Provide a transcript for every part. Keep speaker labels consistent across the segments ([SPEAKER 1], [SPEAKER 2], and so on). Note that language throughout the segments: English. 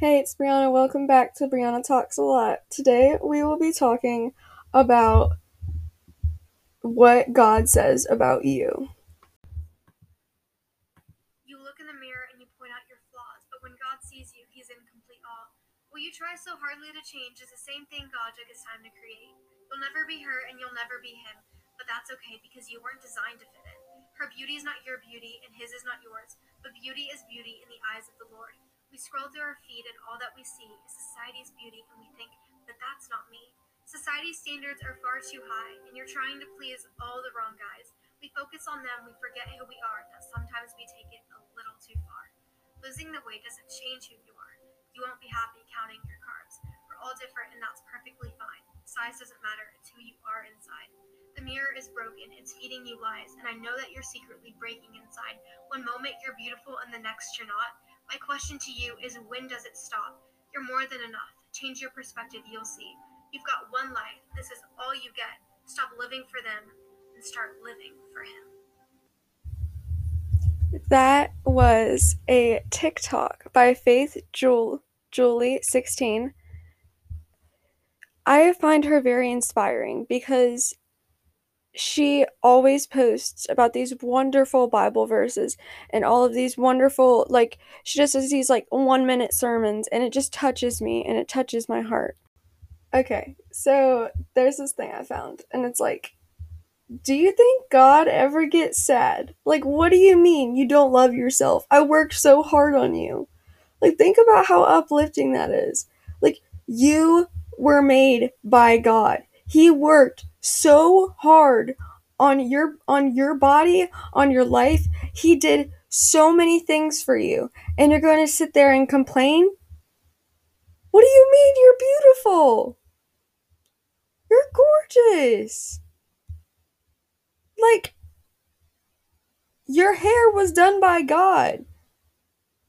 [SPEAKER 1] Hey, it's Brianna. Welcome back to Brianna Talks a Lot. Today we will be talking about what God says about you.
[SPEAKER 2] You look in the mirror and you point out your flaws, but when God sees you, he's in complete awe. What you try so hardly to change is the same thing God took his time to create. You'll never be her and you'll never be him, but that's okay because you weren't designed to fit in. Her beauty is not your beauty and his is not yours, but beauty is beauty in the eyes of the Lord. We scroll through our feed and all that we see is society's beauty and we think, but that's not me. Society's standards are far too high and you're trying to please all the wrong guys. We focus on them, we forget who we are, that sometimes we take it a little too far. Losing the weight doesn't change who you are. You won't be happy counting your carbs. We're all different and that's perfectly fine. Size doesn't matter, it's who you are inside. The mirror is broken, it's feeding you lies, and I know that you're secretly breaking inside. One moment you're beautiful and the next you're not. My question to you is when does it stop? You're more than enough. Change your perspective, you'll see. You've got one life. This is all you get. Stop living for them and start living for Him.
[SPEAKER 1] That was a TikTok by Faith Jewel, Julie16. I find her very inspiring because she always posts about these wonderful Bible verses and all of these wonderful, like, she just does these, like, one minute sermons, and it just touches me and it touches my heart. Okay, so there's this thing I found, and it's like, do you think God ever gets sad? Like, what do you mean you don't love yourself? I worked so hard on you. Like, think about how uplifting that is. Like, you were made by God. He worked so hard on your on your body, on your life. He did so many things for you. And you're going to sit there and complain? What do you mean you're beautiful? You're gorgeous. Like your hair was done by God.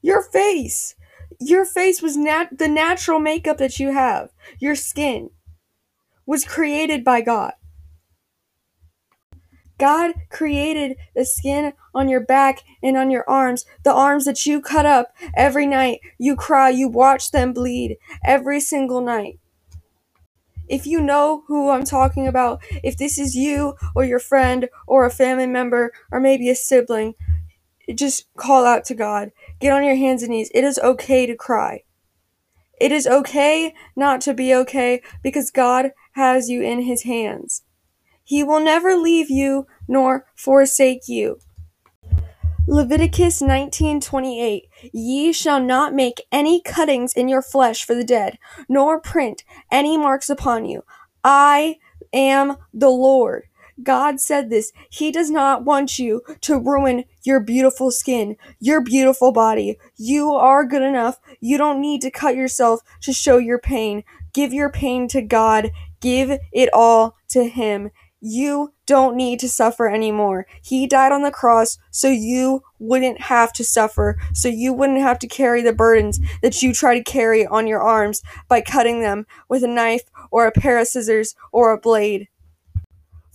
[SPEAKER 1] Your face. Your face was nat- the natural makeup that you have. Your skin was created by God. God created the skin on your back and on your arms, the arms that you cut up every night. You cry, you watch them bleed every single night. If you know who I'm talking about, if this is you or your friend or a family member or maybe a sibling, just call out to God. Get on your hands and knees. It is okay to cry. It is okay not to be okay because God has you in his hands. He will never leave you nor forsake you. Leviticus 19:28 Ye shall not make any cuttings in your flesh for the dead, nor print any marks upon you. I am the Lord. God said this. He does not want you to ruin your beautiful skin, your beautiful body. You are good enough. You don't need to cut yourself to show your pain. Give your pain to God. Give it all to Him. You don't need to suffer anymore. He died on the cross so you wouldn't have to suffer, so you wouldn't have to carry the burdens that you try to carry on your arms by cutting them with a knife or a pair of scissors or a blade.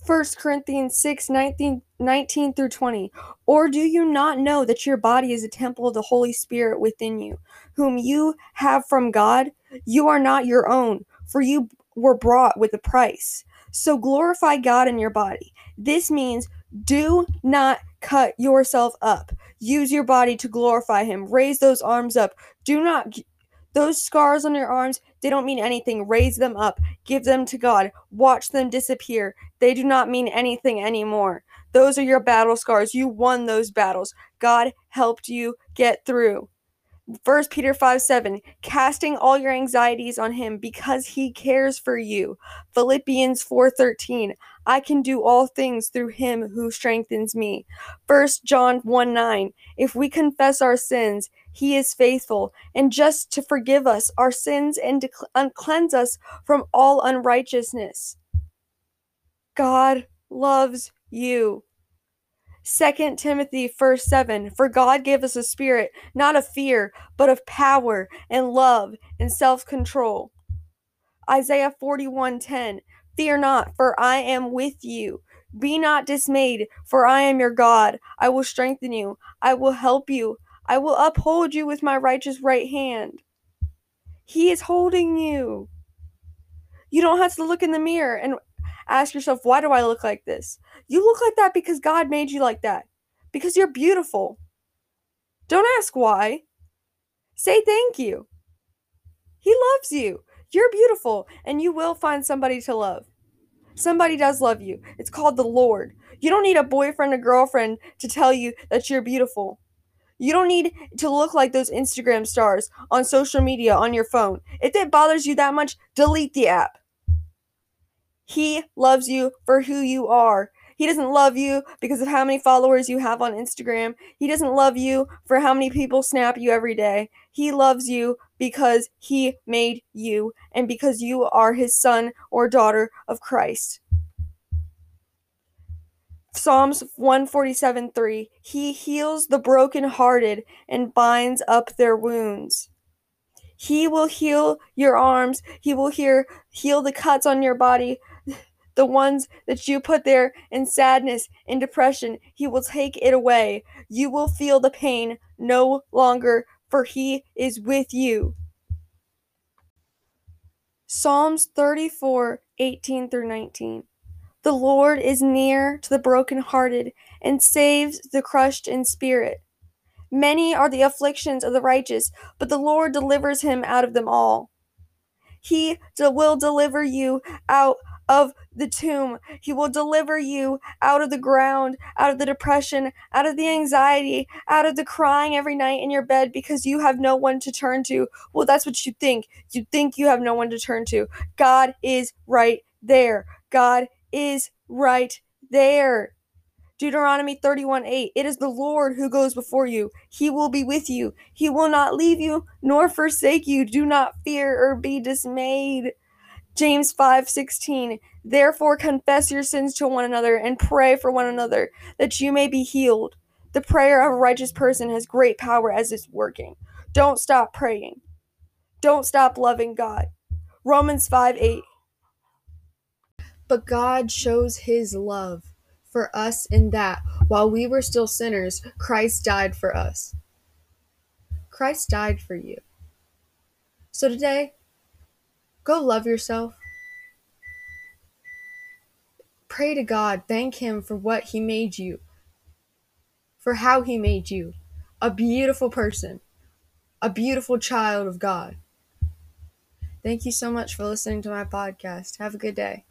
[SPEAKER 1] 1 Corinthians 6 19, 19 through 20. Or do you not know that your body is a temple of the Holy Spirit within you, whom you have from God? You are not your own, for you were brought with a price. So glorify God in your body. This means do not cut yourself up. Use your body to glorify Him. Raise those arms up. Do not, those scars on your arms, they don't mean anything. Raise them up. Give them to God. Watch them disappear. They do not mean anything anymore. Those are your battle scars. You won those battles. God helped you get through. 1 Peter 5 7, casting all your anxieties on him because he cares for you. Philippians 4 13, I can do all things through him who strengthens me. First John 1 9, if we confess our sins, he is faithful and just to forgive us our sins and to cleanse us from all unrighteousness. God loves you. 2 Timothy 1 7 For God gave us a spirit not of fear, but of power and love and self control. Isaiah 41 10 Fear not, for I am with you. Be not dismayed, for I am your God. I will strengthen you. I will help you. I will uphold you with my righteous right hand. He is holding you. You don't have to look in the mirror and ask yourself, why do I look like this? You look like that because God made you like that. Because you're beautiful. Don't ask why. Say thank you. He loves you. You're beautiful, and you will find somebody to love. Somebody does love you. It's called the Lord. You don't need a boyfriend or girlfriend to tell you that you're beautiful. You don't need to look like those Instagram stars on social media on your phone. If it bothers you that much, delete the app. He loves you for who you are. He doesn't love you because of how many followers you have on Instagram. He doesn't love you for how many people snap you every day. He loves you because he made you and because you are his son or daughter of Christ. Psalms 147 3 He heals the brokenhearted and binds up their wounds. He will heal your arms. He will hear, heal the cuts on your body, the ones that you put there in sadness and depression. He will take it away. You will feel the pain no longer, for He is with you. Psalms 34 18 through 19. The Lord is near to the brokenhearted and saves the crushed in spirit. Many are the afflictions of the righteous, but the Lord delivers him out of them all. He will deliver you out of the tomb. He will deliver you out of the ground, out of the depression, out of the anxiety, out of the crying every night in your bed because you have no one to turn to. Well, that's what you think. You think you have no one to turn to. God is right there. God is right there. Deuteronomy 31 8. It is the Lord who goes before you. He will be with you. He will not leave you nor forsake you. Do not fear or be dismayed. James 5 16. Therefore confess your sins to one another and pray for one another that you may be healed. The prayer of a righteous person has great power as it's working. Don't stop praying. Don't stop loving God. Romans 5 8. But God shows his love for us in that while we were still sinners, Christ died for us. Christ died for you. So today, go love yourself. Pray to God, thank Him for what He made you, for how He made you. A beautiful person, a beautiful child of God. Thank you so much for listening to my podcast. Have a good day.